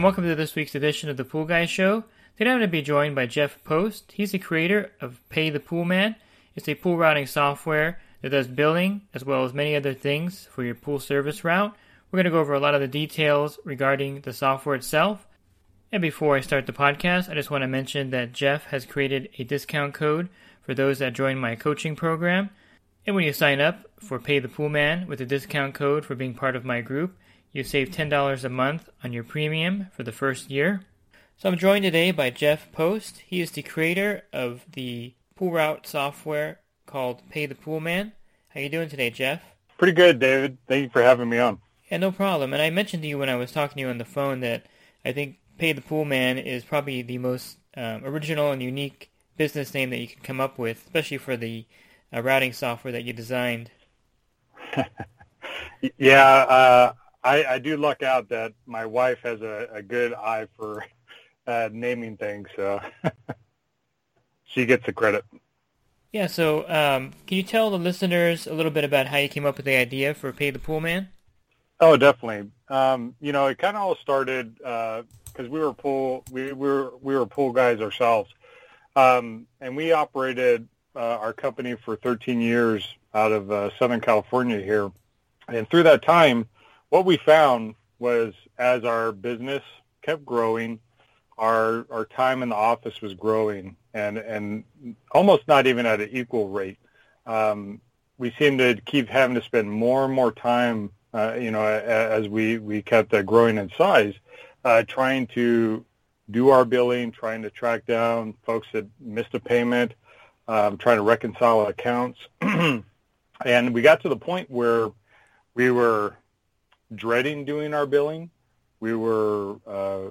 And welcome to this week's edition of the Pool Guy Show. Today I'm going to be joined by Jeff Posth. He's the creator of Pay the Pool Man. It's a pool routing software that does billing as well as many other things for your pool service route. We're going to go over a lot of the details regarding the software itself. And before I start the podcast, I just want to mention that Jeff has created a discount code for those that join my coaching program. And when you sign up for Pay the Pool Man with a discount code for being part of my group, you save $10 a month on your premium for the first year. So I'm joined today by Jeff Posth. He is the creator of the pool route software called Pay the Pool Man. How you doing today, Jeff? Pretty good, David. Thank you for having me on. Yeah, no problem. And I mentioned to you when I was talking to you on the phone that I think Pay the Pool Man is probably the most um, original and unique business name that you can come up with, especially for the uh, routing software that you designed. yeah, uh, I, I do luck out that my wife has a, a good eye for uh, naming things, so she gets the credit. Yeah, so um, can you tell the listeners a little bit about how you came up with the idea for Pay the Pool Man? Oh, definitely. Um, you know, it kind of all started because uh, we were pool we, we were we were pool guys ourselves, um, and we operated uh, our company for 13 years out of uh, Southern California here, and through that time, what we found was as our business kept growing, our our time in the office was growing, and and almost not even at an equal rate. Um, we seemed to keep having to spend more and more time uh, you know, as we, we kept uh, growing in size, uh, trying to do our billing, trying to track down folks that missed a payment, um, trying to reconcile accounts. and we got to the point where we were dreading doing our billing. We were uh,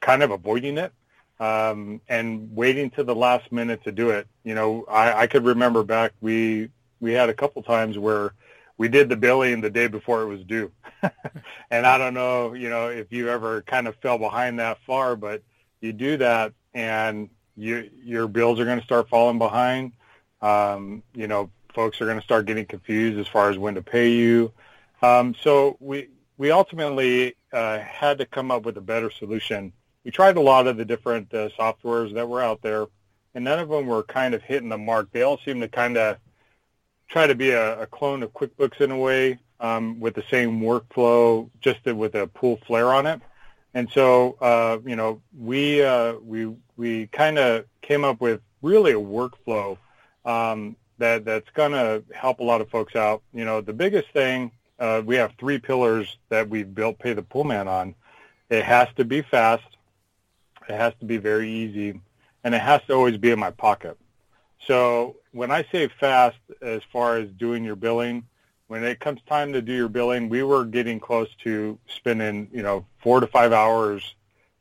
kind of avoiding it um, and waiting to the last minute to do it. You know, I, I could remember back we we had a couple times where we did the billing the day before it was due. and I don't know, you know, if you ever kind of fell behind that far, but you do that and you, your bills are going to start falling behind. Um, you know, folks are going to start getting confused as far as when to pay you. Um, so we, we ultimately uh, had to come up with a better solution. We tried a lot of the different uh, softwares that were out there, and none of them were kind of hitting the mark. They all seemed to kind of try to be a, a clone of QuickBooks in a way um, with the same workflow, just with a pool flair on it. And so, uh, you know, we uh, we we kind of came up with really a workflow um, that that's going to help a lot of folks out. You know, the biggest thing uh, we have three pillars that we've built Pay the Pool Man on. It has to be fast, it has to be very easy, and it has to always be in my pocket. So when I say fast, as far as doing your billing, when it comes time to do your billing, we were getting close to spending, you know, four to five hours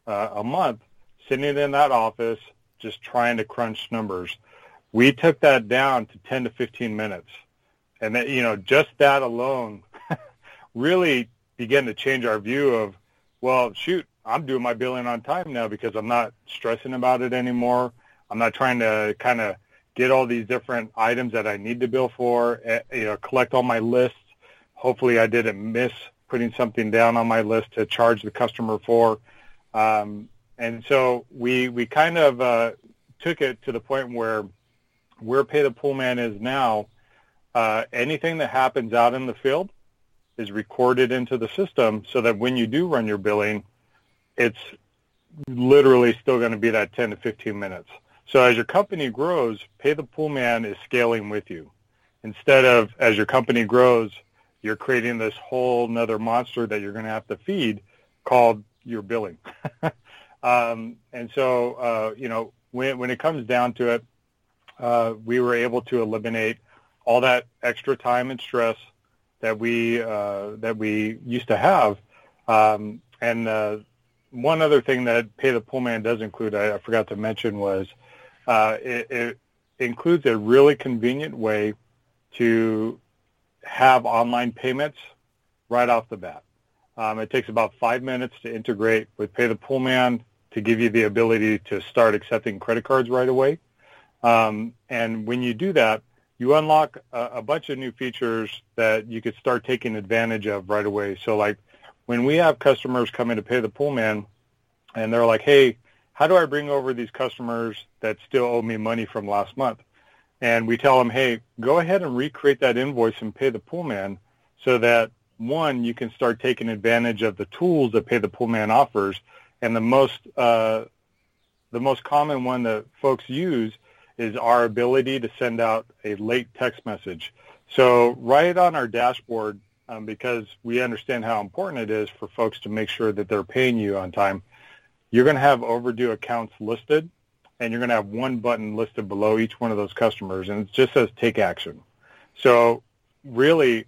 uh, a month sitting in that office just trying to crunch numbers. We took that down to 10 to 15 minutes. And that, you know, just that alone really began to change our view of, well, shoot, I'm doing my billing on time now because I'm not stressing about it anymore. I'm not trying to kind of get all these different items that I need to bill for, eh, you know, collect all my lists. Hopefully I didn't miss putting something down on my list to charge the customer for. Um, and so we, we kind of uh, took it to the point where where Pay the Pool Man is now, uh, anything that happens out in the field is recorded into the system so that when you do run your billing, it's literally still going to be that 10 to 15 minutes. So as your company grows, Pay the Pool Man is scaling with you. Instead of as your company grows, you're creating this whole another monster that you're going to have to feed called your billing. um, and so, uh, you know, when, when it comes down to it, uh, we were able to eliminate all that extra time and stress that we uh, that we used to have. Um, and uh, one other thing that Pay the Pool Man does include, I, I forgot to mention, was uh, it, it includes a really convenient way to have online payments right off the bat. Um, it takes about five minutes to integrate with Pay the Pool Man to give you the ability to start accepting credit cards right away. Um, and when you do that, you unlock a, a, bunch of new features that you could start taking advantage of right away. So like when we have customers come in to pay the poolman and they're like, hey, how do I bring over these customers that still owe me money from last month? And we tell them, hey, go ahead and recreate that invoice and pay the poolman so that one, you can start taking advantage of the tools that Pay the Poolman offers. And the most uh, the most common one that folks use is our ability to send out a late text message. So right on our dashboard, um, because we understand how important it is for folks to make sure that they're paying you on time, you're going to have overdue accounts listed, and you're going to have one button listed below each one of those customers, and it just says take action. So really,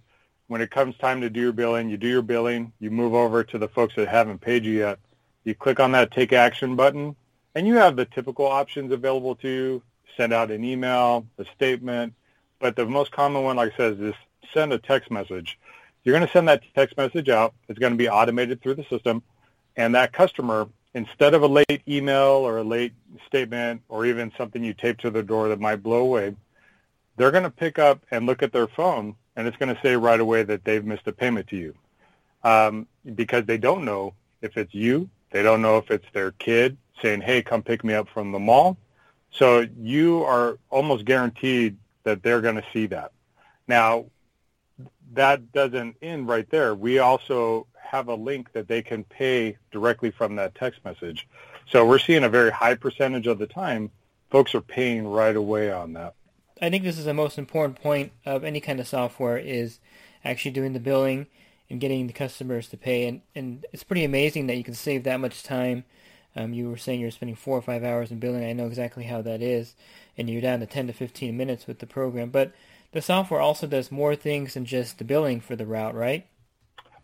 when it comes time to do your billing, you do your billing, you move over to the folks that haven't paid you yet, you click on that take action button, and you have the typical options available to you, send out an email, a statement, but the most common one, like I said, is send a text message. You're going to send that text message out. It's going to be automated through the system, and that customer, instead of a late email or a late statement or even something you tape to the door that might blow away, they're going to pick up and look at their phone, and it's going to say right away that they've missed a payment to you um, because they don't know if it's you. They don't know if it's their kid saying, hey, come pick me up from the mall. So you are almost guaranteed that they're going to see that. Now, that doesn't end right there. We also have a link that they can pay directly from that text message. So we're seeing a very high percentage of the time folks are paying right away on that. I think this is the most important point of any kind of software is actually doing the billing and getting the customers to pay. And, and it's pretty amazing that you can save that much time. Um, you were saying you're spending four or five hours in billing. I know exactly how that is. And you're down to 10 to 15 minutes with the program. But the software also does more things than just the billing for the route, right?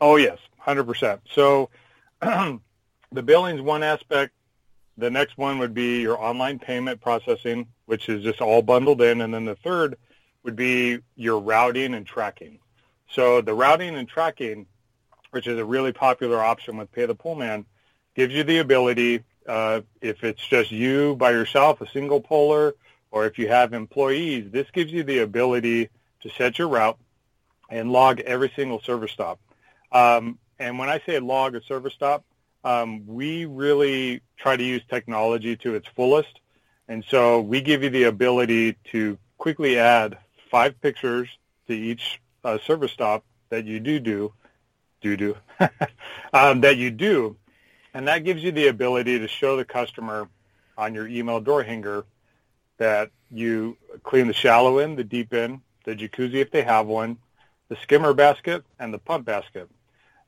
Oh, yes, 100%. So the billing is one aspect. The next one would be your online payment processing, which is just all bundled in. And then the third would be your routing and tracking. So the routing and tracking, which is a really popular option with Pay the Poolman, gives you the ability, uh, if it's just you by yourself, a single puller, or if you have employees, this gives you the ability to set your route and log every single service stop. Um, and when I say log a service stop, um, we really try to use technology to its fullest. And so we give you the ability to quickly add five pictures to each uh, service stop that you do do, do do, um, that you do. And that gives you the ability to show the customer on your email door hanger that you clean the shallow end, the deep end, the jacuzzi if they have one, the skimmer basket, and the pump basket.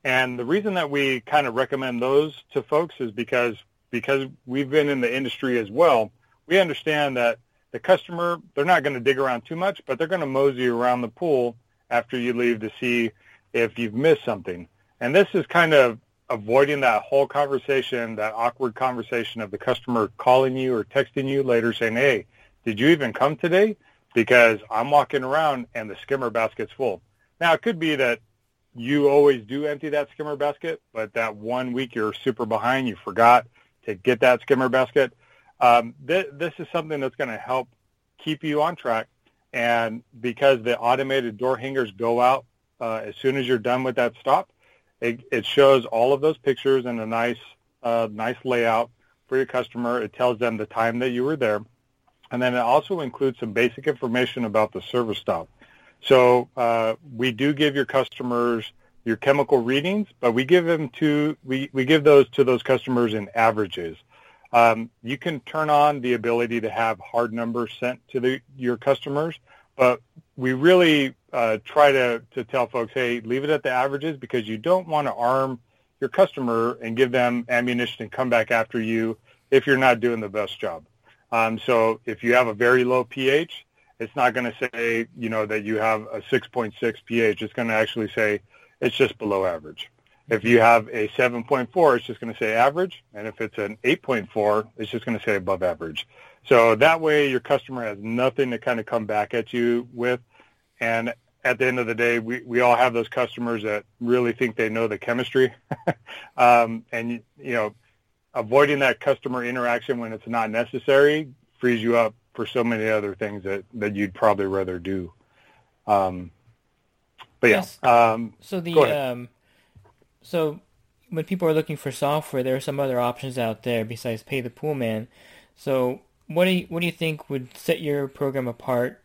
And the reason that we kind of recommend those to folks is because because we've been in the industry as well. We understand that the customer they're not going to dig around too much, but they're going to mosey around the pool after you leave to see if you've missed something. And this is kind of avoiding that whole conversation, that awkward conversation of the customer calling you or texting you later saying, "Hey, did you even come today?" Because I'm walking around and the skimmer basket's full. Now it could be that you always do empty that skimmer basket, but that one week you're super behind, you forgot to get that skimmer basket. Um, th- this is something that's going to help keep you on track. And because the automated door hangers go out uh, as soon as you're done with that stop, it, it shows all of those pictures in a nice, uh, nice layout for your customer. It tells them the time that you were there. And then it also includes some basic information about the service stop. So uh, we do give your customers your chemical readings, but we give them to we, we give those to those customers in averages. Um, you can turn on the ability to have hard numbers sent to the, your customers, but we really uh, try to, to tell folks, hey, leave it at the averages because you don't want to arm your customer and give them ammunition and come back after you if you're not doing the best job. Um, so if you have a very low pH, it's not going to say, you know, that you have a 6.6 pH. It's going to actually say it's just below average. If you have a 7.4, it's just going to say average. And if it's an 8.4, it's just going to say above average. So that way your customer has nothing to kind of come back at you with. And at the end of the day, we, we all have those customers that really think they know the chemistry. um, and, you know, avoiding that customer interaction when it's not necessary frees you up for so many other things that, that you'd probably rather do. Um, but yeah. Yes. Um, So the um, so when people are looking for software, there are some other options out there besides Pay the Pool Man. So what do you what do you think would set your program apart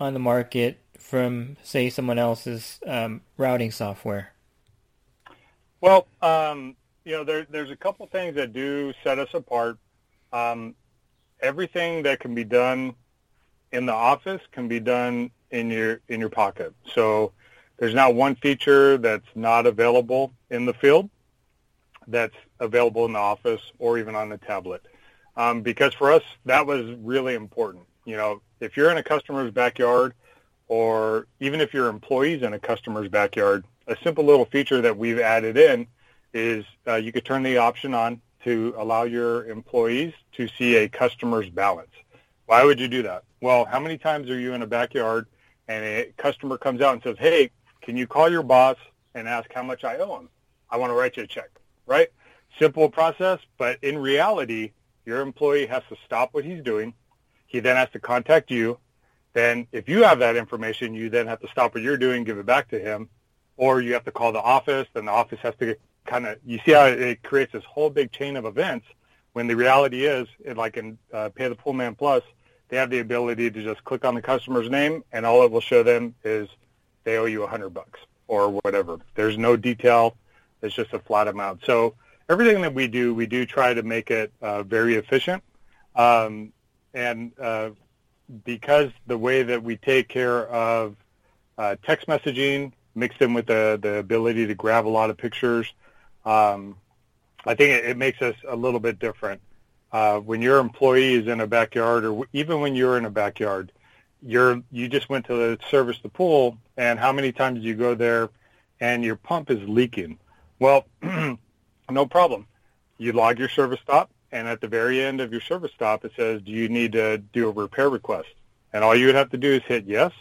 on the market from say someone else's um, routing software? Well, um, you know, there, there's a couple things that do set us apart. Um, everything that can be done in the office can be done in your in your pocket. So there's not one feature that's not available in the field that's available in the office or even on the tablet. Um, because for us, that was really important. You know, if you're in a customer's backyard or even if you're employees in a customer's backyard, a simple little feature that we've added in is uh, you could turn the option on to allow your employees to see a customer's balance. Why would you do that? Well, how many times are you in a backyard and a customer comes out and says, hey, can you call your boss and ask how much I owe him? I want to write you a check, right? Simple process, but in reality, your employee has to stop what he's doing. He then has to contact you. Then if you have that information, you then have to stop what you're doing, give it back to him, or you have to call the office. Then the office has to kind of, you see how it creates this whole big chain of events when the reality is, it, like in uh, Pay the Pool Man Plus, they have the ability to just click on the customer's name and all it will show them is they owe you a hundred bucks or whatever. There's no detail. It's just a flat amount. So everything that we do, we do try to make it uh, very efficient. Um, and uh, because the way that we take care of uh, text messaging mixed in with the, the ability to grab a lot of pictures, um, I think it, it makes us a little bit different. Uh, when your employee is in a backyard, or even when you're in a backyard, you're you just went to service the pool, and how many times do you go there, and your pump is leaking? Well, no problem. You log your service stop, and at the very end of your service stop, it says, "Do you need to do a repair request?" And all you would have to do is hit yes.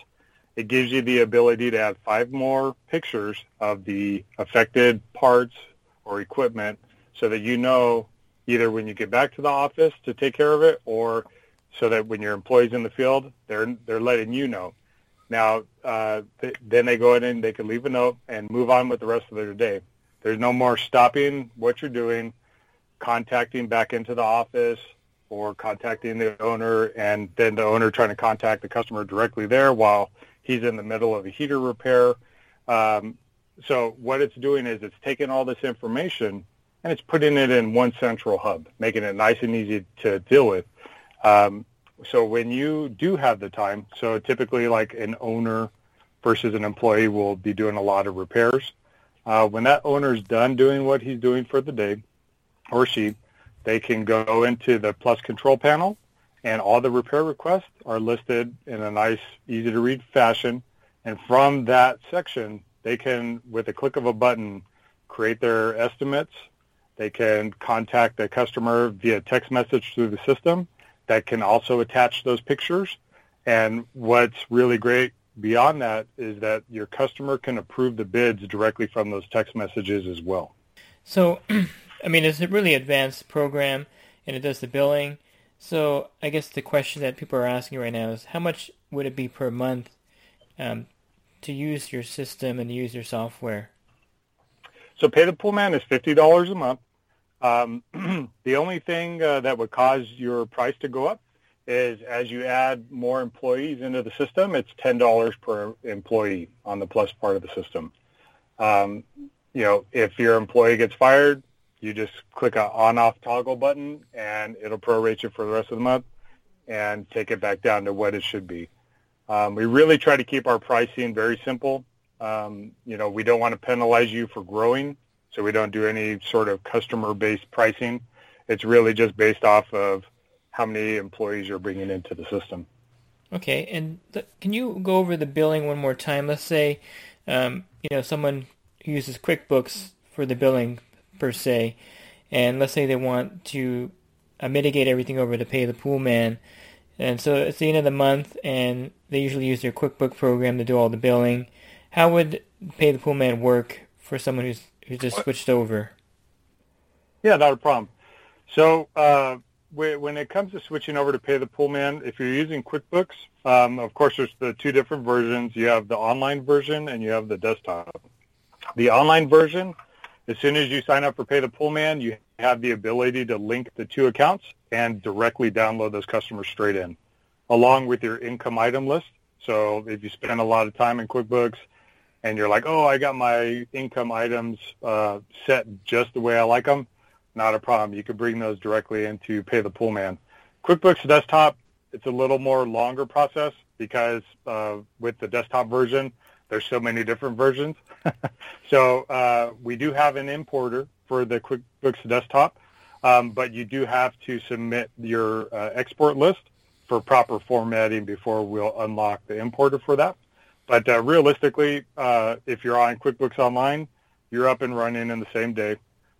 It gives you the ability to add five more pictures of the affected parts or equipment so that you know either when you get back to the office to take care of it or so that when your employees in the field, they're they're letting you know. Now, uh, th- then they go in and they can leave a note and move on with the rest of their day. There's no more stopping what you're doing, contacting back into the office or contacting the owner and then the owner trying to contact the customer directly there while he's in the middle of a heater repair. Um, so what it's doing is it's taking all this information and it's putting it in one central hub, making it nice and easy to deal with. Um, so when you do have the time, so typically like an owner versus an employee will be doing a lot of repairs. Uh, when that owner's done doing what he's doing for the day, or she, they can go into the Plus Control panel, and all the repair requests are listed in a nice, easy-to-read fashion. And from that section, they can, with a click of a button, create their estimates. They can contact the customer via text message through the system that can also attach those pictures. And what's really great beyond that is that your customer can approve the bids directly from those text messages as well. So, I mean, it's a really advanced program, and it does the billing. So, I guess the question that people are asking right now is, how much would it be per month um, to use your system and use your software? So Pay the Pool Man is $50 a month. Um, the only thing uh, that would cause your price to go up is as you add more employees into the system, it's $10 per employee on the plus part of the system. Um, you know, if your employee gets fired, you just click a on-off toggle button and it'll prorate you for the rest of the month and take it back down to what it should be. Um, we really try to keep our pricing very simple. Um, you know, we don't want to penalize you for growing, so we don't do any sort of customer-based pricing. It's really just based off of how many employees you're bringing into the system. Okay, and th- can you go over the billing one more time? Let's say, um, you know, someone uses QuickBooks for the billing per se, and let's say they want to uh, mitigate everything over to pay the pool man, and so it's the end of the month, and they usually use their QuickBook program to do all the billing. How would pay the pool man work for someone who's who's just switched over? Yeah, not a problem. So uh, when it comes to switching over to Pay the Pool Man, if you're using QuickBooks, um, of course, there's the two different versions. You have the online version and you have the desktop. The online version, as soon as you sign up for Pay the Pool Man, you have the ability to link the two accounts and directly download those customers straight in, along with your income item list. So if you spend a lot of time in QuickBooks and you're like, oh, I got my income items uh, set just the way I like them, not a problem. You can bring those directly into Pay the Pool Man. QuickBooks Desktop, it's a little more longer process because uh, with the desktop version, there's so many different versions. so uh, we do have an importer for the QuickBooks Desktop, um, but you do have to submit your uh, export list for proper formatting before we'll unlock the importer for that. But uh, realistically, uh, if you're on QuickBooks Online, you're up and running in the same day.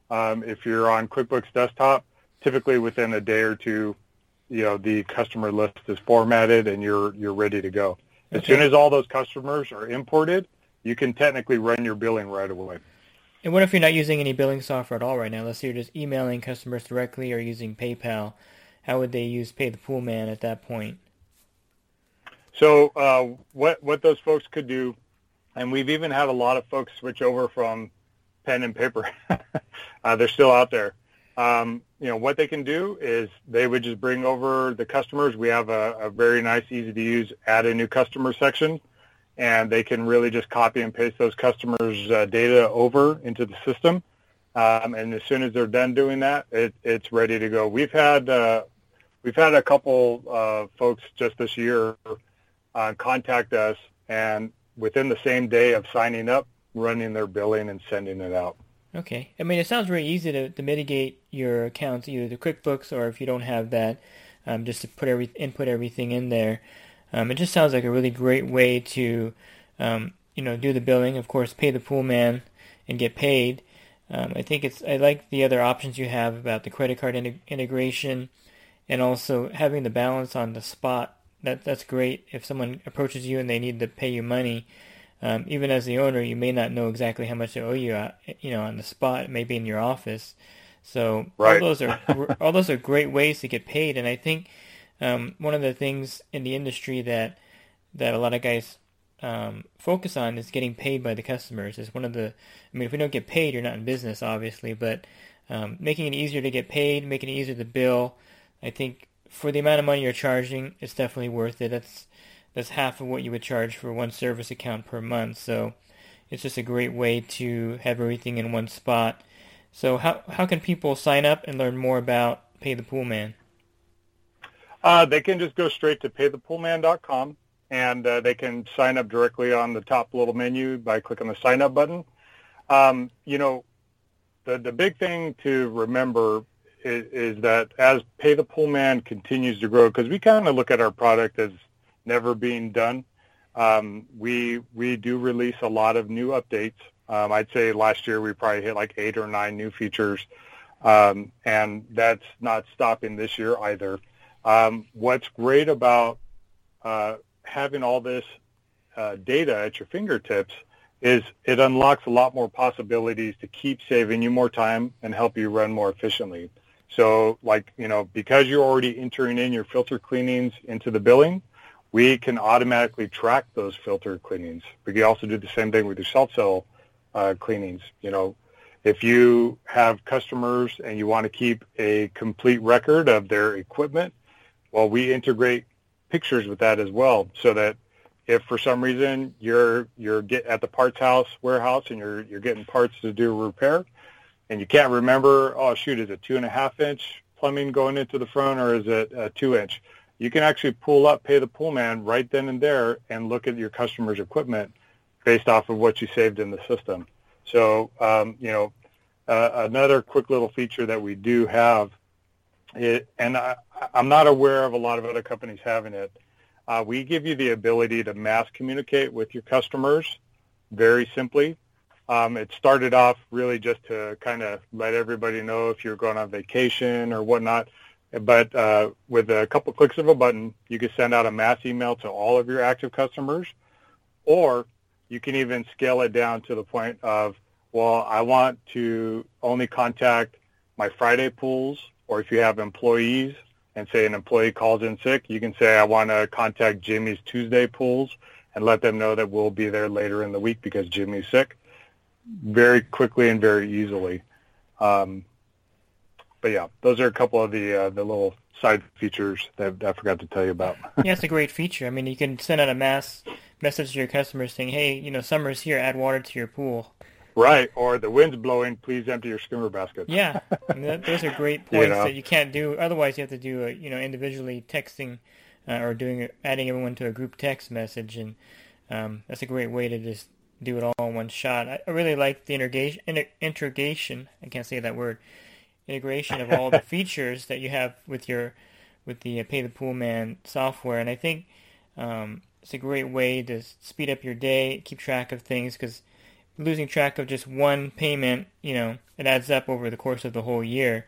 Um, if you're on QuickBooks Desktop, typically within a day or two, you know the customer list is formatted and you're you're ready to go. As okay. soon as all those customers are imported, you can technically run your billing right away. And what if you're not using any billing software at all right now? Let's say you're just emailing customers directly or using PayPal. How would they use Pay the Pool Man at that point? So uh, what what those folks could do, and we've even had a lot of folks switch over from pen and paper. uh, they're still out there. Um, you know, what they can do is they would just bring over the customers. We have a, a very nice, easy to use add a new customer section, and they can really just copy and paste those customers' uh, data over into the system. Um, and as soon as they're done doing that, it, it's ready to go. We've had uh, we've had a couple uh, folks just this year uh, contact us, and within the same day of signing up, running their billing and sending it out. Okay. I mean, it sounds very easy to, to mitigate your accounts, either the QuickBooks or if you don't have that, um, just to put every input everything in there. Um, it just sounds like a really great way to, um, you know, do the billing. Of course, pay the pool man and get paid. Um, I think it's. I like the other options you have about the credit card in- integration, and also having the balance on the spot. That that's great. If someone approaches you and they need to pay you money, um, even as the owner, you may not know exactly how much they owe you, uh, you know, on the spot, maybe in your office. So right. all those are all those are great ways to get paid, and I think um, one of the things in the industry that that a lot of guys um, focus on is getting paid by the customers. Is one of the, I mean, if we don't get paid, you're not in business, obviously, but um, making it easier to get paid, making it easier to bill, I think for the amount of money you're charging, it's definitely worth it. That's that's half of what you would charge for one service account per month. So it's just a great way to have everything in one spot. So how how can people sign up and learn more about Pay the Pool Man? Uh, they can just go straight to paythepoolman.com and uh, they can sign up directly on the top little menu by clicking the sign up button. Um, you know, the the big thing to remember is, is that as Pay the Pool Man continues to grow, because we kind of look at our product as never being done. Um, we we do release a lot of new updates. Um, I'd say last year we probably hit like eight or nine new features, um, and that's not stopping this year either. Um, what's great about uh, having all this uh, data at your fingertips is it unlocks a lot more possibilities to keep saving you more time and help you run more efficiently. So, like you know, because you're already entering in your filter cleanings into the billing, we can automatically track those filter cleanings. We can also do the same thing with your salt cell uh, cleanings. You know, if you have customers and you want to keep a complete record of their equipment, well, we integrate pictures with that as well, so that if for some reason you're you're get at the parts house warehouse and you're you're getting parts to do a repair, and you can't remember, oh shoot, is it two and a half inch plumbing going into the front or is it a two inch? You can actually pull up Pay the Pool Man right then and there and look at your customer's equipment based off of what you saved in the system. So, um, you know, uh, another quick little feature that we do have, it, and I, I'm not aware of a lot of other companies having it, Uh, we give you the ability to mass communicate with your customers very simply. Um, it started off really just to kind of let everybody know if you're going on vacation or whatnot. But uh, with a couple clicks of a button, you can send out a mass email to all of your active customers, or you can even scale it down to the point of, well, I want to only contact my Friday pools, or if you have employees and say an employee calls in sick, you can say, I want to contact Jimmy's Tuesday pools and let them know that we'll be there later in the week because Jimmy's sick very quickly and very easily. Um, but yeah, those are a couple of the uh, the little side features that I forgot to tell you about. yeah, it's a great feature. I mean, you can send out a mass message to your customers saying, "Hey, you know, summer's here. Add water to your pool." Right, or the wind's blowing. Please empty your skimmer baskets. Yeah, that, those are great points You know? that you can't do. Otherwise, you have to do a, you know individually texting uh, or doing adding everyone to a group text message, and um, that's a great way to just do it all in one shot. I, really like the integration. Inter- integration. I can't say that word. Integration of all the features that you have with your with the uh, Pay the Pool Man software, and I think um, it's a great way to speed up your day, keep track of things because losing track of just one payment, you know, it adds up over the course of the whole year.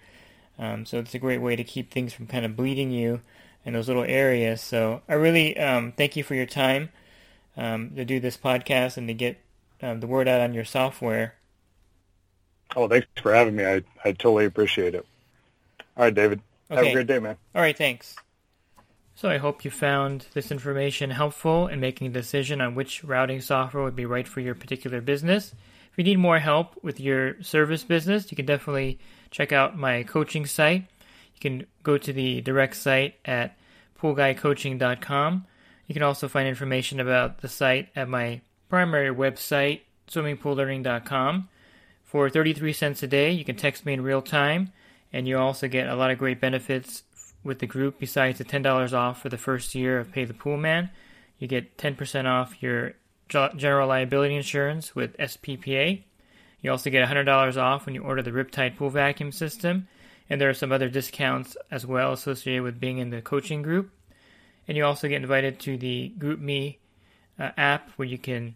Um, so it's a great way to keep things from kind of bleeding you in those little areas. So I really um, thank you for your time um, to do this podcast and to get um, the word out on your software. Oh, thanks for having me. I, I totally appreciate it. All right, David. Have a great day, man. All right, thanks. So I hope you found this information helpful in making a decision on which routing software would be right for your particular business. If you need more help with your service business, you can definitely check out my coaching site. You can go to the direct site at poolguycoaching.com. You can also find information about the site at my primary website, swimmingpoollearning.com. For 33 cents a day, you can text me in real time, and you also get a lot of great benefits with the group besides the $10 off for the first year of Pay the Pool Man. You get 10% off your general liability insurance with SPPA. You also get $100 off when you order the Riptide Pool Vacuum System, and there are some other discounts as well associated with being in the coaching group. And you also get invited to the GroupMe uh, app where you can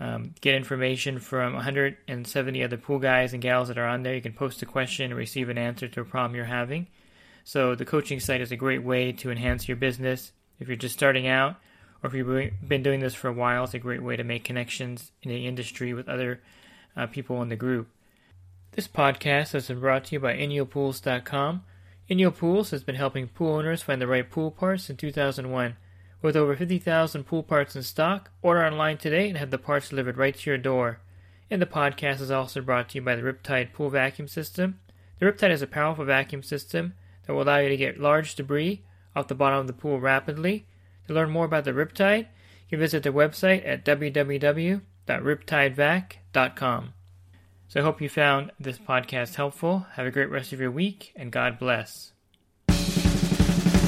um, get information from 170 other pool guys and gals that are on there. You can post a question and receive an answer to a problem you're having. So the coaching site is a great way to enhance your business. If you're just starting out, or if you've been doing this for a while, it's a great way to make connections in the industry with other uh, people in the group. This podcast has been brought to you by InyoPools.com. Inyo Pools has been helping pool owners find the right pool parts since 2001. With over 50,000 pool parts in stock, order online today and have the parts delivered right to your door. And the podcast is also brought to you by the Riptide Pool Vacuum System. The Riptide is a powerful vacuum system that will allow you to get large debris off the bottom of the pool rapidly. To learn more about the Riptide, you can visit their website at www.riptidevac.com. So I hope you found this podcast helpful. Have a great rest of your week, and God bless.